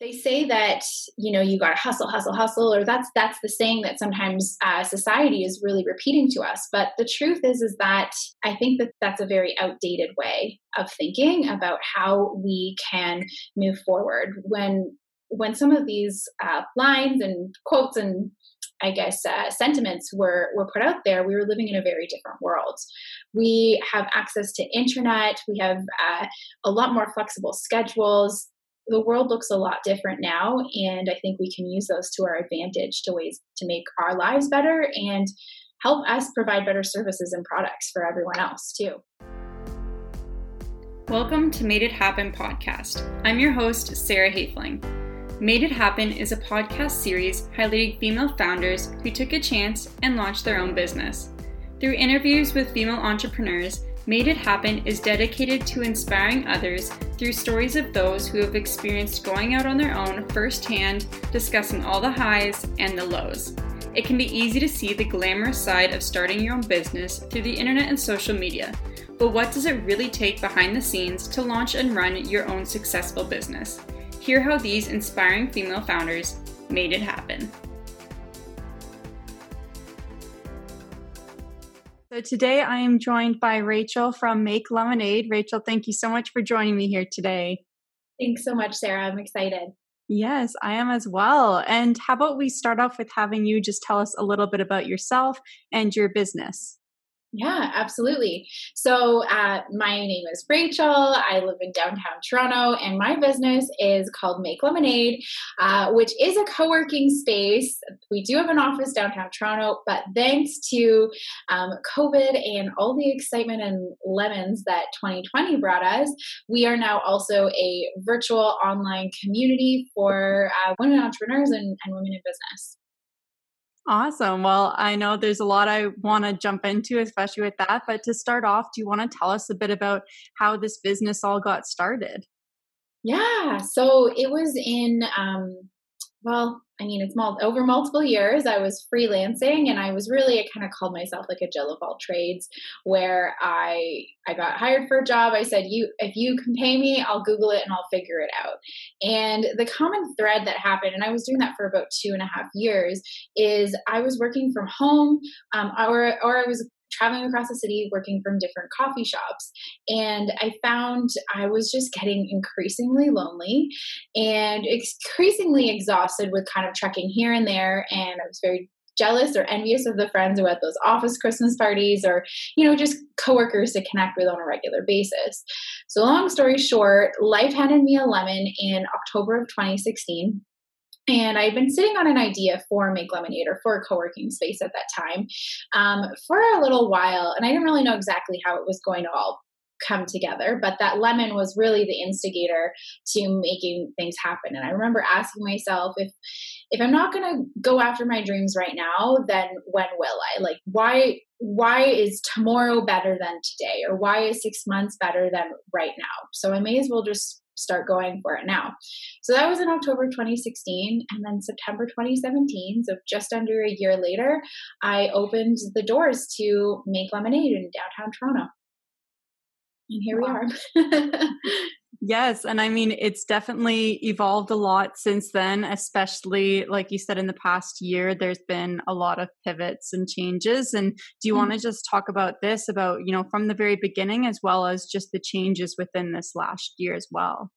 they say that you know you got to hustle hustle hustle or that's that's the saying that sometimes uh, society is really repeating to us but the truth is is that i think that that's a very outdated way of thinking about how we can move forward when when some of these uh, lines and quotes and I guess uh, sentiments were were put out there, we were living in a very different world. We have access to internet. We have uh, a lot more flexible schedules the world looks a lot different now and i think we can use those to our advantage to ways to make our lives better and help us provide better services and products for everyone else too. Welcome to made it happen podcast. I'm your host sarah hafling. Made it happen is a podcast series highlighting female founders who took a chance and launched their own business. Through interviews with female entrepreneurs Made It Happen is dedicated to inspiring others through stories of those who have experienced going out on their own firsthand, discussing all the highs and the lows. It can be easy to see the glamorous side of starting your own business through the internet and social media, but what does it really take behind the scenes to launch and run your own successful business? Hear how these inspiring female founders made it happen. So today I am joined by Rachel from Make Lemonade. Rachel, thank you so much for joining me here today. Thanks so much, Sarah. I'm excited. Yes, I am as well. And how about we start off with having you just tell us a little bit about yourself and your business? Yeah, absolutely. So, uh, my name is Rachel. I live in downtown Toronto, and my business is called Make Lemonade, uh, which is a co working space. We do have an office downtown Toronto, but thanks to um, COVID and all the excitement and lemons that 2020 brought us, we are now also a virtual online community for uh, women entrepreneurs and, and women in business. Awesome. Well, I know there's a lot I want to jump into, especially with that. But to start off, do you want to tell us a bit about how this business all got started? Yeah. So it was in um, well, I mean, it's mul- over multiple years. I was freelancing, and I was really I kind of called myself like a Jill of all trades, where I I got hired for a job. I said, "You, if you can pay me, I'll Google it and I'll figure it out." And the common thread that happened, and I was doing that for about two and a half years, is I was working from home, um, or or I was traveling across the city working from different coffee shops and i found i was just getting increasingly lonely and increasingly exhausted with kind of trekking here and there and i was very jealous or envious of the friends who had those office christmas parties or you know just coworkers to connect with on a regular basis. So long story short life handed me a lemon in october of 2016 and I'd been sitting on an idea for Make Lemonade or for a co working space at that time um, for a little while. And I didn't really know exactly how it was going to all come together but that lemon was really the instigator to making things happen. And i remember asking myself if if i'm not going to go after my dreams right now then when will i? Like why why is tomorrow better than today? Or why is 6 months better than right now? So i may as well just start going for it now. So that was in October 2016. And then September 2017, so just under a year later, I opened the doors to Make Lemonade in downtown Toronto. And here wow. we are. Yes. And I mean, it's definitely evolved a lot since then, especially like you said, in the past year, there's been a lot of pivots and changes. And do you mm-hmm. want to just talk about this, about, you know, from the very beginning, as well as just the changes within this last year as well?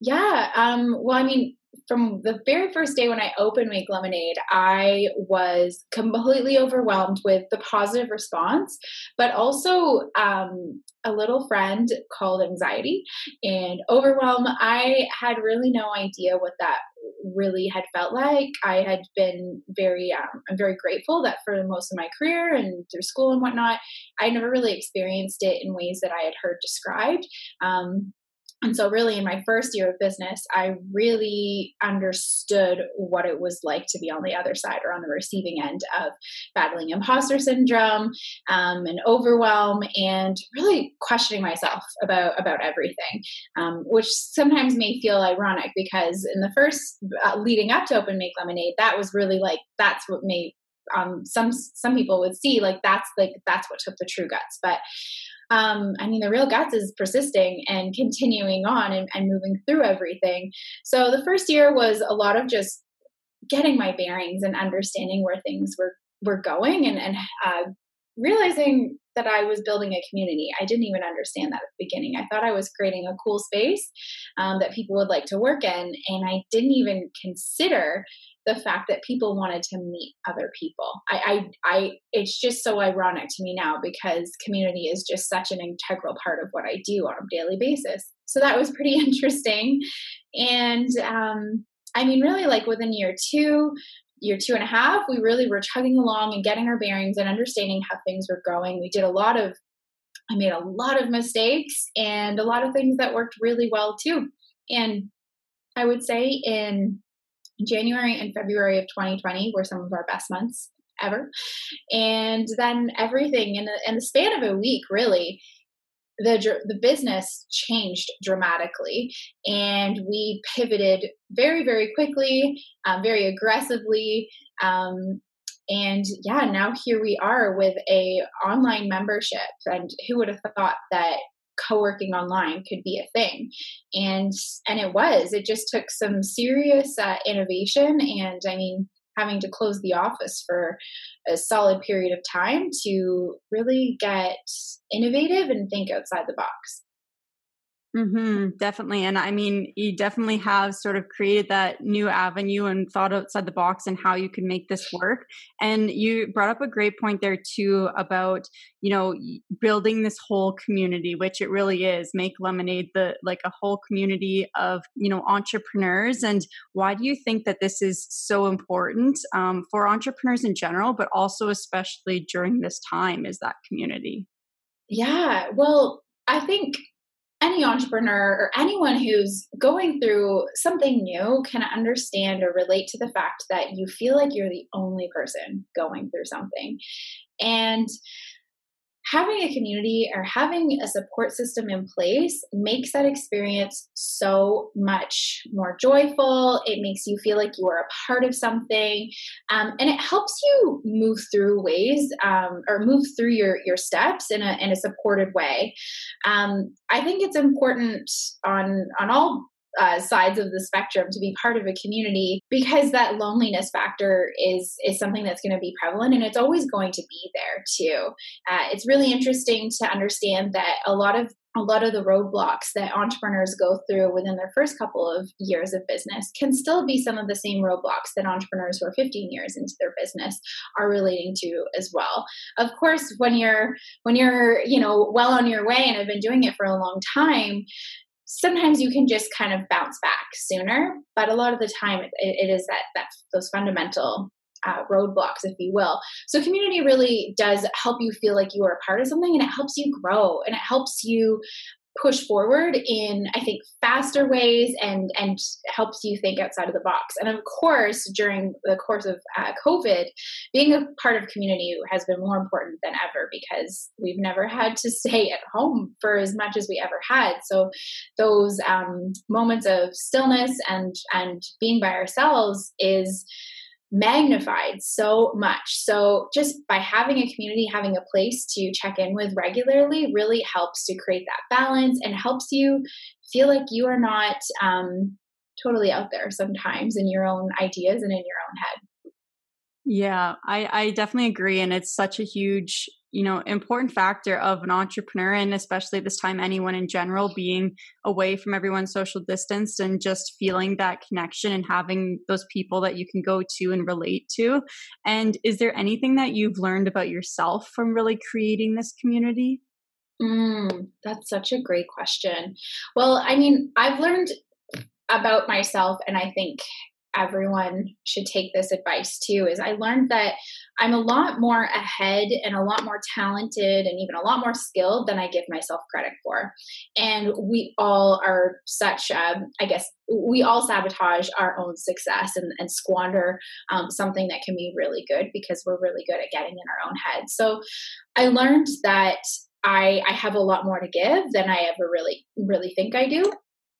Yeah. Um, well, I mean, from the very first day when I opened Make Lemonade, I was completely overwhelmed with the positive response, but also um, a little friend called anxiety and overwhelm. I had really no idea what that really had felt like. I had been very, um, I'm very grateful that for most of my career and through school and whatnot, I never really experienced it in ways that I had heard described. Um, and so, really, in my first year of business, I really understood what it was like to be on the other side or on the receiving end of battling imposter syndrome um, and overwhelm, and really questioning myself about about everything, um, which sometimes may feel ironic because in the first uh, leading up to Open Make Lemonade, that was really like that's what made um, some some people would see like that's like that's what took the true guts, but um, I mean, the real guts is persisting and continuing on and, and moving through everything. So the first year was a lot of just getting my bearings and understanding where things were were going and and uh, realizing that I was building a community. I didn't even understand that at the beginning. I thought I was creating a cool space um, that people would like to work in, and I didn't even consider the fact that people wanted to meet other people. I, I, I, it's just so ironic to me now because community is just such an integral part of what I do on a daily basis. So that was pretty interesting, and um, I mean, really, like within year two, year two and a half, we really were chugging along and getting our bearings and understanding how things were going. We did a lot of, I made a lot of mistakes and a lot of things that worked really well too. And I would say in January and February of 2020 were some of our best months ever. And then everything in the, in the span of a week, really, the the business changed dramatically, and we pivoted very very quickly, um, very aggressively. Um, and yeah, now here we are with a online membership, and who would have thought that co-working online could be a thing and and it was it just took some serious uh, innovation and i mean having to close the office for a solid period of time to really get innovative and think outside the box. Mm-hmm, definitely. And I mean, you definitely have sort of created that new avenue and thought outside the box and how you can make this work. And you brought up a great point there too about, you know, building this whole community, which it really is. Make Lemonade the like a whole community of, you know, entrepreneurs. And why do you think that this is so important um, for entrepreneurs in general, but also especially during this time is that community? Yeah, well, I think any entrepreneur or anyone who's going through something new can understand or relate to the fact that you feel like you're the only person going through something. And having a community or having a support system in place makes that experience so much more joyful. It makes you feel like you are a part of something, um, and it helps you move through ways um, or move through your your steps in a in a supported way. Um, I think it's important on on all uh, sides of the spectrum to be part of a community because that loneliness factor is is something that's going to be prevalent and it's always going to be there too. Uh, it's really interesting to understand that a lot of a lot of the roadblocks that entrepreneurs go through within their first couple of years of business can still be some of the same roadblocks that entrepreneurs who are 15 years into their business are relating to as well. Of course, when you're when you're, you know, well on your way and have been doing it for a long time, sometimes you can just kind of bounce back sooner but a lot of the time it, it is that that those fundamental uh, roadblocks if you will. So community really does help you feel like you are a part of something and it helps you grow and it helps you push forward in i think faster ways and and helps you think outside of the box. And of course during the course of uh, covid being a part of community has been more important than ever because we've never had to stay at home for as much as we ever had. So those um, moments of stillness and and being by ourselves is magnified so much. So, just by having a community, having a place to check in with regularly really helps to create that balance and helps you feel like you are not um, totally out there sometimes in your own ideas and in your own head. Yeah, I, I definitely agree. And it's such a huge, you know, important factor of an entrepreneur and especially this time anyone in general being away from everyone social distance and just feeling that connection and having those people that you can go to and relate to. And is there anything that you've learned about yourself from really creating this community? Mm, that's such a great question. Well, I mean, I've learned about myself and I think everyone should take this advice too is I learned that I'm a lot more ahead and a lot more talented and even a lot more skilled than I give myself credit for. And we all are such, um, I guess, we all sabotage our own success and, and squander um, something that can be really good because we're really good at getting in our own head. So I learned that I, I have a lot more to give than I ever really, really think I do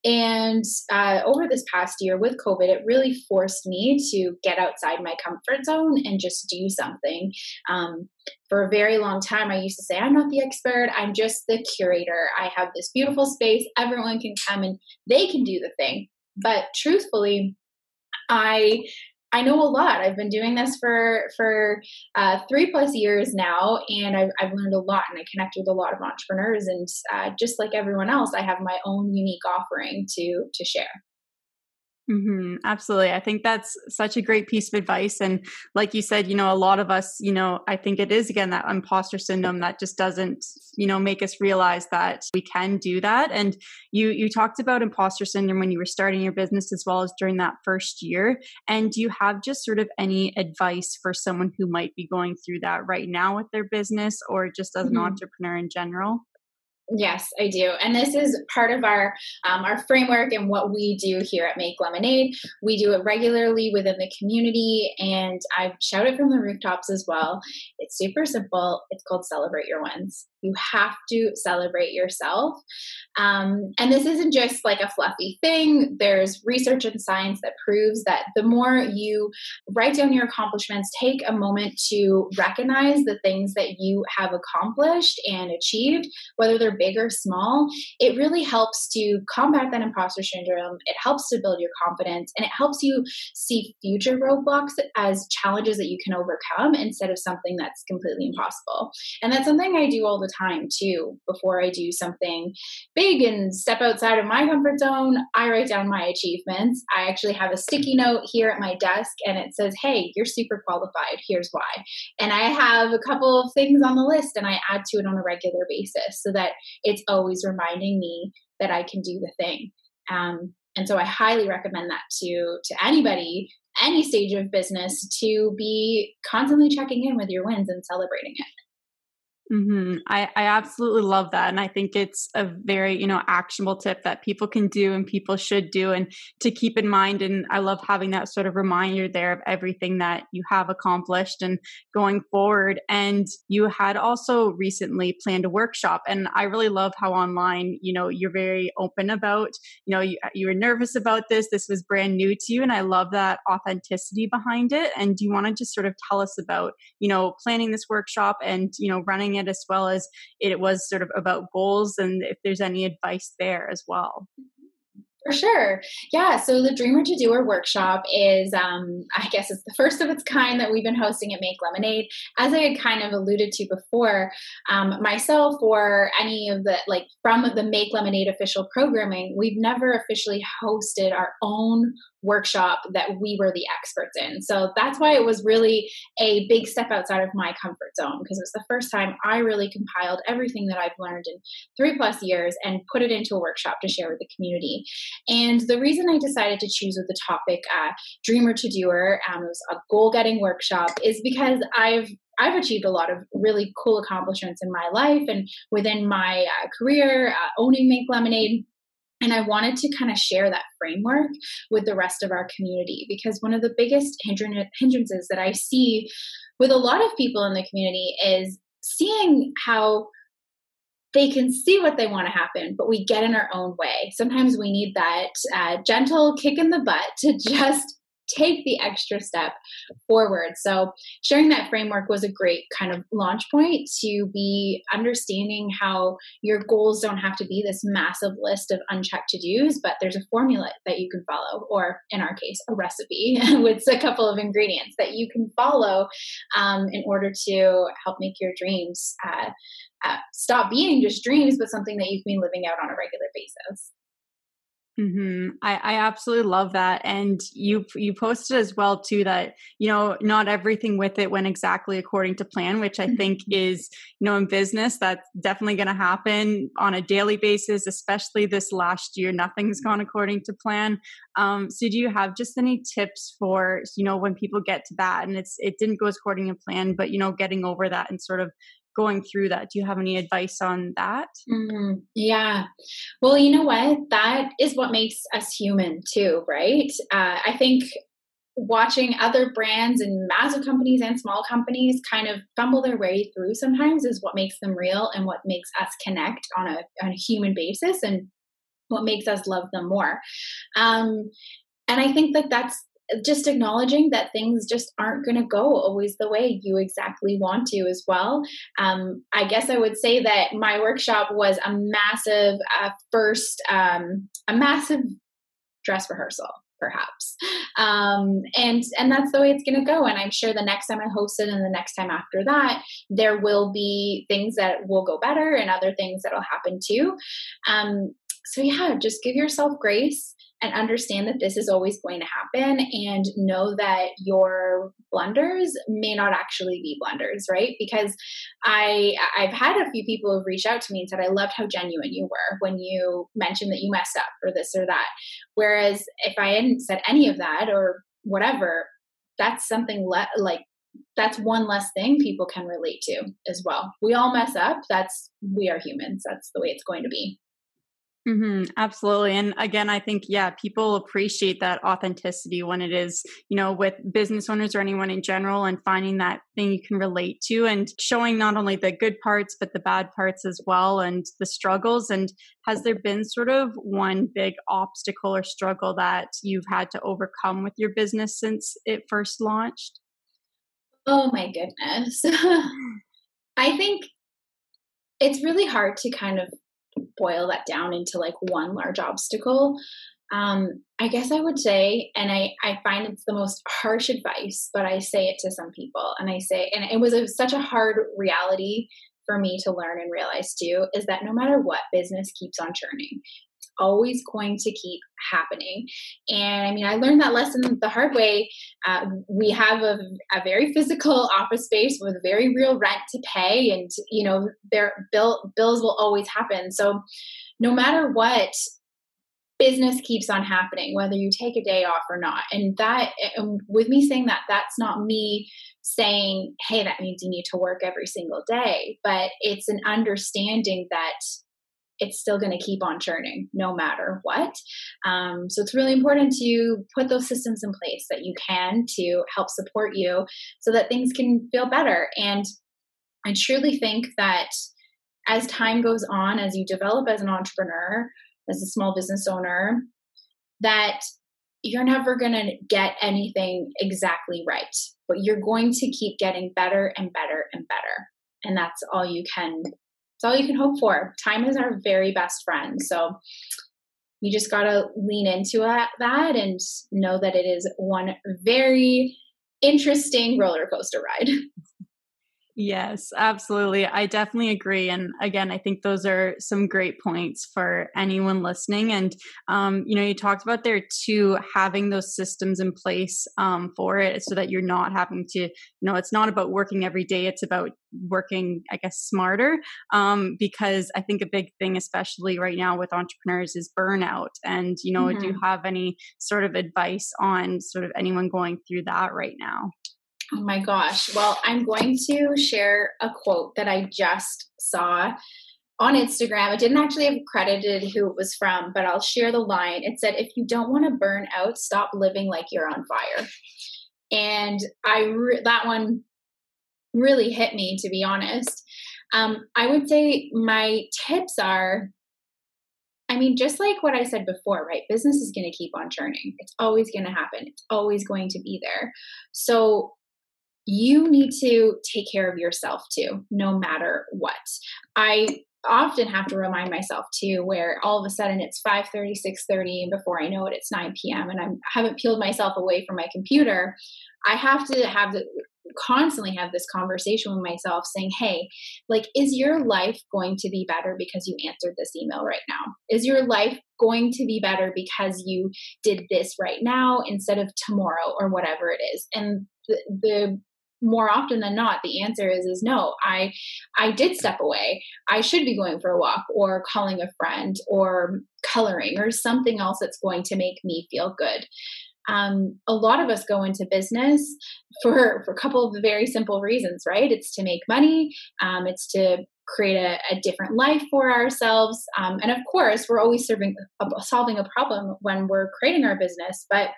And uh, over this past year with COVID, it really forced me to get outside my comfort zone and just do something. Um, for a very long time, I used to say, I'm not the expert, I'm just the curator. I have this beautiful space, everyone can come and they can do the thing. But truthfully, I I know a lot. I've been doing this for for uh, three plus years now, and I've, I've learned a lot, and I connect with a lot of entrepreneurs. And uh, just like everyone else, I have my own unique offering to to share. Mm-hmm, absolutely. I think that's such a great piece of advice. And like you said, you know, a lot of us, you know, I think it is again that imposter syndrome that just doesn't, you know, make us realize that we can do that. And you you talked about imposter syndrome when you were starting your business as well as during that first year. And do you have just sort of any advice for someone who might be going through that right now with their business or just as mm-hmm. an entrepreneur in general? Yes, I do. And this is part of our um, our framework and what we do here at Make Lemonade. We do it regularly within the community, and I shout it from the rooftops as well. It's super simple. It's called Celebrate Your Wins. You have to celebrate yourself. Um, and this isn't just like a fluffy thing. There's research and science that proves that the more you write down your accomplishments, take a moment to recognize the things that you have accomplished and achieved, whether they're big or small, it really helps to combat that imposter syndrome. It helps to build your confidence and it helps you see future roadblocks as challenges that you can overcome instead of something that's completely impossible. And that's something I do all the time too. Before I do something big and step outside of my comfort zone, I write down my achievements. I actually have a sticky note here at my desk and it says, Hey, you're super qualified. Here's why. And I have a couple of things on the list and I add to it on a regular basis so that it's always reminding me that I can do the thing. Um, and so I highly recommend that to to anybody, any stage of business, to be constantly checking in with your wins and celebrating it. Mm-hmm. I, I absolutely love that. And I think it's a very, you know, actionable tip that people can do and people should do and to keep in mind. And I love having that sort of reminder there of everything that you have accomplished and going forward. And you had also recently planned a workshop. And I really love how online, you know, you're very open about, you know, you, you were nervous about this. This was brand new to you. And I love that authenticity behind it. And do you want to just sort of tell us about, you know, planning this workshop and, you know, running it as well as it was sort of about goals and if there's any advice there as well. For sure. Yeah. So the Dreamer to Doer workshop is, um, I guess, it's the first of its kind that we've been hosting at Make Lemonade. As I had kind of alluded to before, um, myself or any of the, like, from the Make Lemonade official programming, we've never officially hosted our own workshop that we were the experts in. So that's why it was really a big step outside of my comfort zone because it was the first time I really compiled everything that I've learned in three plus years and put it into a workshop to share with the community. And the reason I decided to choose with the topic uh, Dreamer to Doer, um, it was a goal getting workshop, is because I've I've achieved a lot of really cool accomplishments in my life and within my uh, career, uh, owning Make Lemonade and I wanted to kind of share that framework with the rest of our community because one of the biggest hindrances that I see with a lot of people in the community is seeing how they can see what they want to happen, but we get in our own way. Sometimes we need that uh, gentle kick in the butt to just take the extra step forward. So, sharing that framework was a great kind of launch point to be understanding how your goals don't have to be this massive list of unchecked to dos, but there's a formula that you can follow, or in our case, a recipe with a couple of ingredients that you can follow um, in order to help make your dreams. Uh, uh, stop being just dreams, but something that you can be living out on a regular basis. Mm-hmm. I, I absolutely love that, and you you posted as well too that you know not everything with it went exactly according to plan, which I mm-hmm. think is you know in business that's definitely going to happen on a daily basis, especially this last year. Nothing's gone according to plan. Um, so, do you have just any tips for you know when people get to that and it's it didn't go according to plan, but you know getting over that and sort of going through that. Do you have any advice on that? Mm, yeah. Well, you know what? That is what makes us human too, right? Uh, I think watching other brands and massive companies and small companies kind of fumble their way through sometimes is what makes them real and what makes us connect on a, on a human basis and what makes us love them more um, and i think that that's just acknowledging that things just aren't going to go always the way you exactly want to as well. Um, I guess I would say that my workshop was a massive uh, first, um, a massive dress rehearsal perhaps um, and and that's the way it's going to go and i'm sure the next time i host it and the next time after that there will be things that will go better and other things that will happen too um, so yeah just give yourself grace and understand that this is always going to happen and know that your blunders may not actually be blunders right? Because i i've had a few people have reached out to me and said i loved how genuine you were when you mentioned that you messed up or this or that. Whereas if i hadn't said any of that or whatever that's something le- like that's one less thing people can relate to as well. We all mess up. That's we are humans. That's the way it's going to be Mm-hmm, absolutely. And again, I think, yeah, people appreciate that authenticity when it is, you know, with business owners or anyone in general and finding that thing you can relate to and showing not only the good parts, but the bad parts as well and the struggles. And has there been sort of one big obstacle or struggle that you've had to overcome with your business since it first launched? Oh my goodness. I think it's really hard to kind of boil that down into like one large obstacle. Um, i guess i would say and i i find it's the most harsh advice but i say it to some people and i say and it was a, such a hard reality for me to learn and realize too is that no matter what business keeps on churning always going to keep happening. And I mean, I learned that lesson the hard way. Uh, we have a, a, very physical office space with very real rent to pay, and you know, their bill bills will always happen. So, no matter what, business keeps on happening, whether you take a day off or not. And that, and with me saying that, that's not me saying, "Hey, that means you need to work every single day," but it's an understanding that it's still going to keep on churning no matter what. Um, so it's really important to put those systems in place that you can to help support you so that things can feel better. And I truly think that as time goes on, as you develop as an entrepreneur, as a small business owner, that you're never going to get anything exactly right, but you're going to keep getting better and better and better. And that's all you can it's all you can hope for. Time is our very best friend. So you just got to lean into that and know that it is one very interesting roller coaster ride. Yes, absolutely. I definitely agree. And again, I think those are some great points for anyone listening. And, um, you know, you talked about there too, having those systems in place um, for it so that you're not having to, you know, it's not about working every day, it's about working, I guess, smarter. Um, because I think a big thing, especially right now with entrepreneurs, is burnout. And, you know, mm-hmm. do you mm-hmm. have any sort of advice on sort of anyone going through that right now? Oh my gosh. Well, I'm going to share a quote that I just saw on Instagram. It didn't actually have credited who it was from, but I'll share the line. It said, If you don't want to burn out, stop living like you're on fire. And I re- that one really hit me, to be honest. Um, I would say my tips are I mean, just like what I said before, right? Business is going to keep on churning. It's always going to happen. It's always going to be there. So you need to take care of yourself too, no matter what. I often have to remind myself too where all of a sudden it's 5.30 6.30 and before i know it it's 9 p.m and i haven't peeled myself away from my computer. I have to have the constantly have this conversation with myself saying hey like is your life going to be better because you answered this email right now? Is your life going to be better because you did this right now instead of tomorrow or whatever it is? And the, the more often than not the answer is is no. I i did step away. I should be going for a walk or calling a friend or coloring or something else that's going to make me feel good. Um, a lot of us go into business for, for a couple of very simple reasons right? It's to make money um, it's to create a, a, different life for ourselves um, and of course we're always serving, solving a problem when we're creating our business but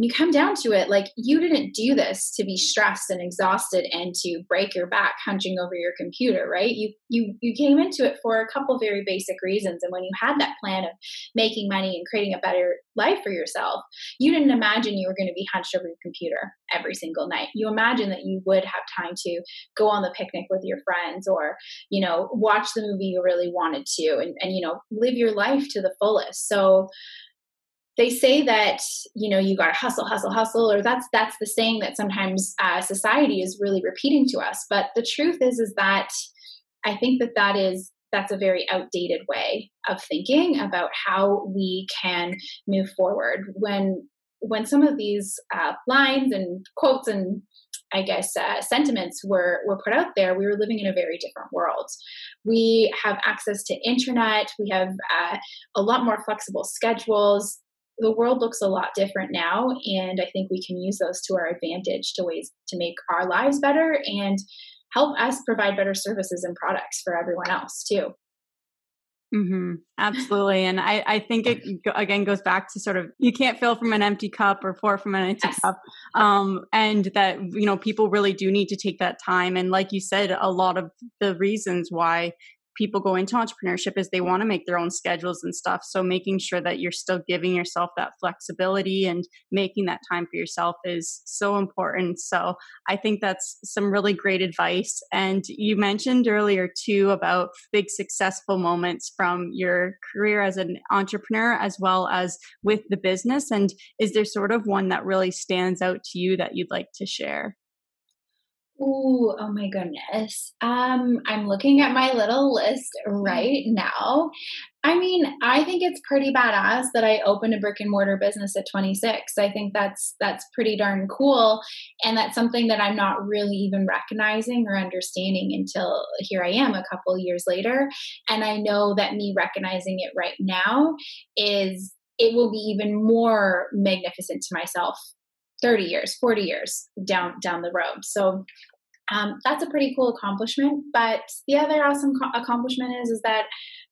when you come down to it, like you didn't do this to be stressed and exhausted and to break your back hunching over your computer, right? You you you came into it for a couple very basic reasons. And when you had that plan of making money and creating a better life for yourself, you didn't imagine you were going to be hunched over your computer every single night. You imagine that you would have time to go on the picnic with your friends or, you know, watch the movie you really wanted to and, and you know, live your life to the fullest. So they say that you know you got to hustle hustle hustle or that's that's the saying that sometimes uh, society is really repeating to us but the truth is is that i think that that is that's a very outdated way of thinking about how we can move forward when when some of these uh, lines and quotes and I guess uh, sentiments were were put out there, we were living in a very different world. We have access to internet. We have uh, a lot more flexible schedules the world looks a lot different now and i think we can use those to our advantage to ways to make our lives better and help us provide better services and products for everyone else too Mm-hmm. Absolutely. And I, I think it again goes back to sort of you can't fill from an empty cup or pour from an empty yes. cup. Um, and that, you know, people really do need to take that time. And like you said, a lot of the reasons why people go into entrepreneurship is they want to make their own schedules and stuff. So making sure that you're still giving yourself that flexibility and making that time for yourself is so important. So I think that's some really great advice. And you mentioned earlier too about big successful moments from your career as an entrepreneur as well as with the business. And is there sort of one that really stands out to you that you'd like to share? Ooh, oh my goodness. Um, I'm looking at my little list right now. I mean, I think it's pretty badass that I opened a brick and mortar business at 26. I think that's that's pretty darn cool and that's something that I'm not really even recognizing or understanding until here I am a couple years later and I know that me recognizing it right now is it will be even more magnificent to myself 30 years 40 years down down the road so um, that's a pretty cool accomplishment but the other awesome co- accomplishment is is that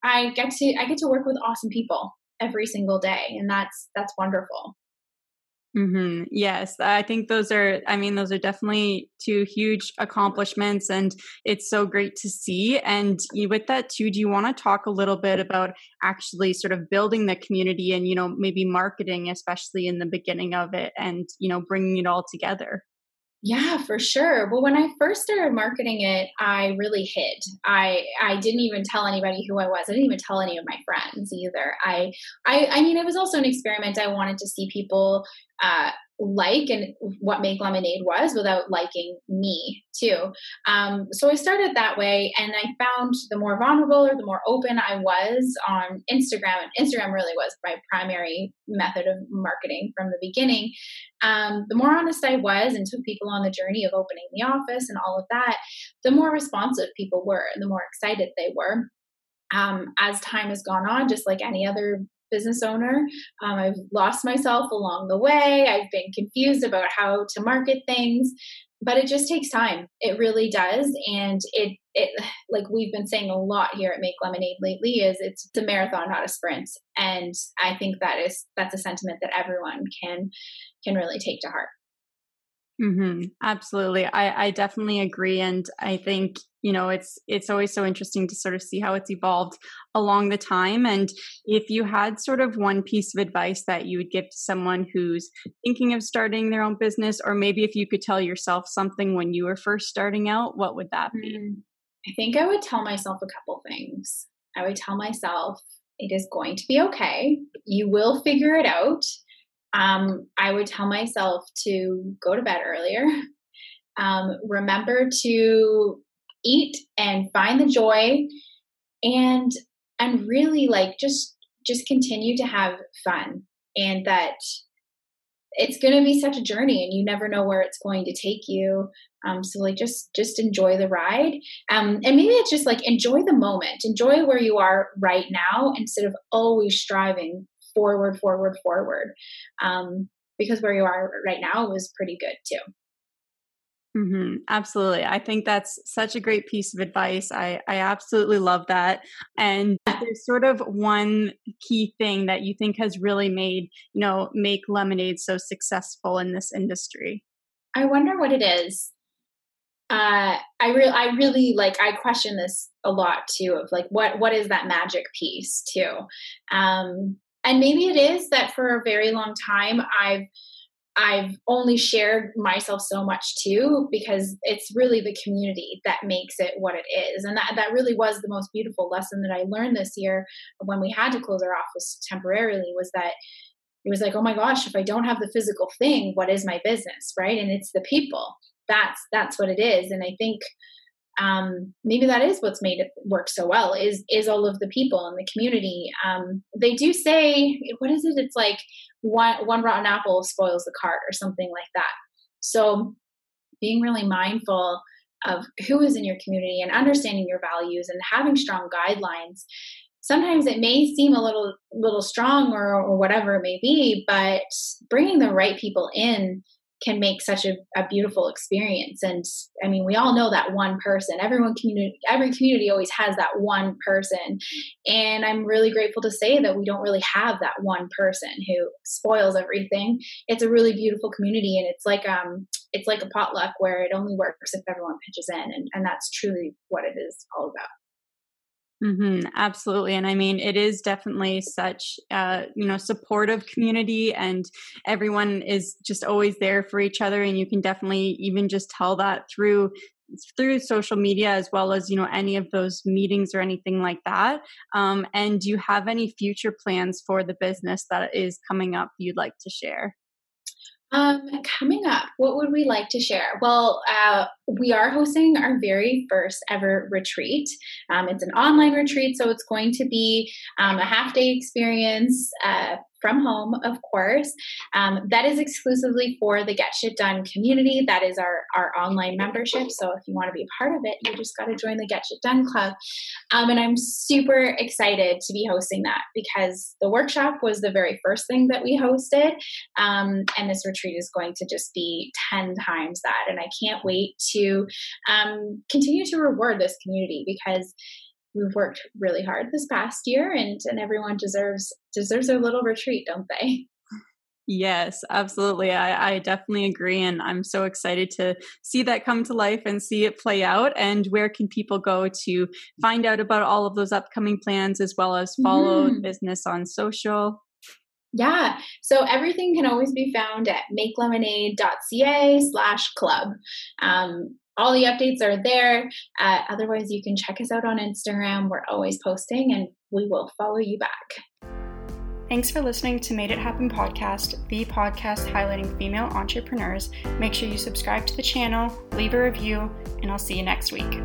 i get to i get to work with awesome people every single day and that's that's wonderful Mm-hmm. Yes, I think those are, I mean, those are definitely two huge accomplishments, and it's so great to see. And with that, too, do you want to talk a little bit about actually sort of building the community and, you know, maybe marketing, especially in the beginning of it, and, you know, bringing it all together? Yeah, for sure. Well, when I first started marketing it, I really hid. I I didn't even tell anybody who I was. I didn't even tell any of my friends either. I I I mean, it was also an experiment. I wanted to see people uh, like and what make lemonade was without liking me too. Um, so i started that way and i found the more vulnerable or the more open i was on instagram and instagram really was my primary method of marketing from the beginning um, the more honest i was and took people on the journey of opening the office and all of that the more responsive people were and the more excited they were. Um, as time has gone on, just like any other business owner. Um, I've lost myself along the way. I've been confused about how to market things, but it just takes time. It really does, and it it like we've been saying a lot here at Make Lemonade lately is it's a marathon, not a sprint, and I think that is that's a sentiment that everyone can can really take to heart. Mm-hmm. Absolutely. I, I definitely agree. And I think, you know, it's, it's always so interesting to sort of see how it's evolved along the time. And if you had sort of one piece of advice that you would give to someone who's thinking of starting their own business, or maybe if you could tell yourself something when you were first starting out, what would that be? Mm, I think I would tell myself a couple things. I would tell myself, it is going to be okay. You will figure it out um, I would tell myself to go to bed earlier. Um, remember to eat and find the joy, and and really like just just continue to have fun, and that it's going to be such a journey, and you never know where it's going to take you. Um, so like just just enjoy the ride, um, and maybe it's just like enjoy the moment, enjoy where you are right now, instead of always striving forward, forward, forward. Um, because where you are right now was pretty good too. Mm-hmm. Absolutely. I think that's such a great piece of advice. I, I absolutely love that. And there's sort of one key thing that you think has really made, you know, make lemonade so successful in this industry. I wonder what it is. Uh, I really, I really like. I question this a lot too. Of like, what, what is that magic piece too? Um, and maybe it is that for a very long time I've I've only shared myself so much too because it's really the community that makes it what it is. And that, that really was the most beautiful lesson that I learned this year when we had to close our office temporarily was that it was like, oh my gosh, if I don't have the physical thing, what is my business? Right. And it's the people. That's that's what it is. And I think um, maybe that is what's made it work so well is is all of the people in the community. Um, they do say, what is it? It's like one one rotten apple spoils the cart or something like that. So being really mindful of who is in your community and understanding your values and having strong guidelines sometimes it may seem a little little strong or, or whatever it may be but bringing the right people in can make such a, a, beautiful experience. And i mean we all know that one person everyone community every community always has that one person. And i'm really grateful to say that we don't really have that one person who spoils everything. It's a really beautiful community and it's like um it's like a potluck where it only works if everyone pitches in and, and that's truly what it is all about Mm-hmm, absolutely. And I mean, it is definitely such, uh, you know, supportive community and everyone is just always there for each other. And you can definitely even just tell that through through social media as well as you know any of those meetings or anything like that um, and do you have any future plans for the business that is coming up you'd like to share um, coming up, what would we like to share? Well, uh, we are hosting our very first ever retreat. Um, it's an online retreat, so it's going to be um, a half day experience. Uh, from home, of course. Um, that is exclusively for the Get Shit Done community. That is our, our online membership. So if you want to be a part of it, you just got to join the Get Shit Done Club. Um, and I'm super excited to be hosting that because the workshop was the very first thing that we hosted. Um, and this retreat is going to just be 10 times that. And I can't wait to um, continue to reward this community because we've worked really hard this past year and and everyone deserves deserves a little retreat don't they Yes, absolutely. I, I, definitely agree. And I'm so excited to see that come to life and see it play out. And where can people go to find out about all of those upcoming plans as well as follow mm-hmm. business on social? Yeah. So everything can always be found at makelemonade.ca slash club. Um, all the updates are there. Uh, otherwise, you can check us out on Instagram. We're always posting and we will follow you back. Thanks for listening to Made It Happen podcast, the podcast highlighting female entrepreneurs. Make sure you subscribe to the channel, leave a review, and I'll see you next week.